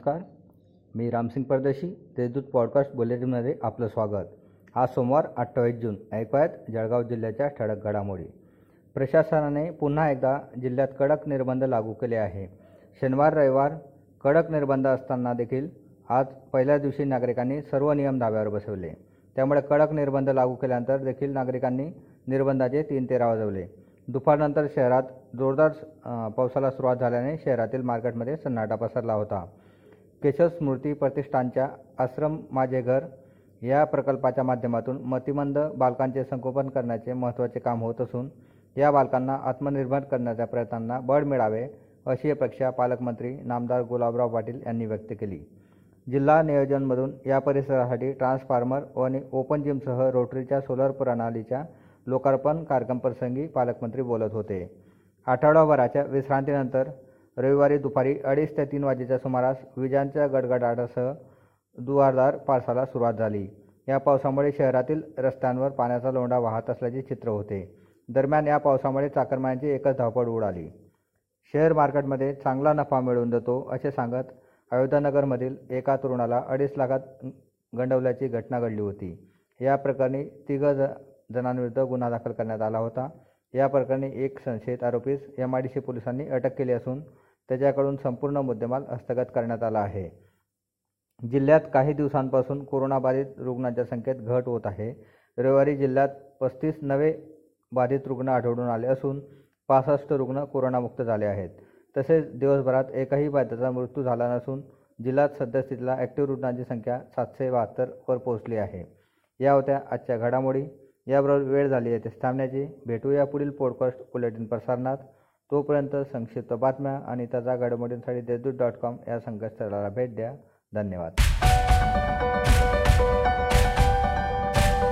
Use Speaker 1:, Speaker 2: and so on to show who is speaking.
Speaker 1: नमस्कार. मी रामसिंग परदेशी तेजदूत पॉडकास्ट बुलेटिनमध्ये आपलं स्वागत. आज सोमवार अठ्ठावीस जून. ऐकूयात जळगाव जिल्ह्याच्या ठळक घडामोडी. प्रशासनाने पुन्हा एकदा जिल्ह्यात कडक निर्बंध लागू केले आहे. शनिवार रविवार कडक निर्बंध असताना देखील आज पहिल्या दिवशी नागरिकांनी सर्व नियम धाब्यावर बसवले. त्यामुळे कडक निर्बंध लागू केल्यानंतर देखील नागरिकांनी निर्बंधाचे तीन तेरा वाजवले. दुपारनंतर शहरात जोरदार पावसाला सुरुवात झाल्याने शहरातील मार्केटमध्ये सन्नाटा पसरला होता. केशव स्मृती प्रतिष्ठानच्या आश्रम माझे घर या प्रकल्पाच्या माध्यमातून मतिमंद बालकांचे संगोपन करण्याचे महत्त्वाचे काम होत असून या बालकांना आत्मनिर्भर करण्याच्या प्रयत्नांना बळ मिळावे अशी अपेक्षा पालकमंत्री नामदार गुलाबराव पाटील यांनी व्यक्त केली. जिल्हा नियोजनमधून या परिसरासाठी ट्रान्सफॉर्मर आणि ओपन जिमसह रोटरीच्या सोलर प्रणालीच्या लोकार्पण कार्यक्रमप्रसंगी पालकमंत्री बोलत होते. आठवडाभराच्या विश्रांतीनंतर रविवारी दुपारी अडीच ते तीन वाजेच्या सुमारास विजांच्या गडगडाटासह दुवारदार पावसाला सुरुवात झाली. या पावसामुळे शहरातील रस्त्यांवर पाण्याचा लोंढा वाहत असल्याचे चित्र होते. दरम्यान या पावसामुळे चाकरमान्यांची एकच धावपळ उडाली. शेअर मार्केटमध्ये चांगला नफा मिळवून देतो असे सांगत अयोध्यानगरमधील एका तरुणाला अडीच लाखात गंडवल्याची घटना घडली होती. या प्रकरणी तिघ ज जणांविरुद्ध गुन्हा दाखल करण्यात आला होता. या प्रकरणी एक संशयित आरोपीस एम आय डी सी पोलिसांनी अटक केली असून त्याच्याकडून संपूर्ण मुद्देमाल हस्तगत करण्यात आला आहे. जिल्ह्यात काही दिवसांपासून कोरोनाबाधित रुग्णांच्या संख्येत घट होत आहे. रविवारी जिल्ह्यात पस्तीस नवे बाधित रुग्ण आढळून आले असून पासष्ट रुग्ण कोरोनामुक्त झाले आहेत. तसेच दिवसभरात एकही बाधिताचा मृत्यू झाला नसून जिल्ह्यात सद्यस्थितीला ॲक्टिव्ह रुग्णांची संख्या सातशे बहात्तरवर पोहोचली आहे. या होत्या आजच्या घडामोडी. याबरोबर वेळ झाली येथे थांबण्याची भेटूया पुढील पॉडकास्ट बुलेटिन प्रसारणात. तोपर्यंत संक्षिप्त बातम्या आणि ताजा घडामोडींसाठी देशदूत डॉट कॉम या संकेतस्थळाला भेट द्या. धन्यवाद.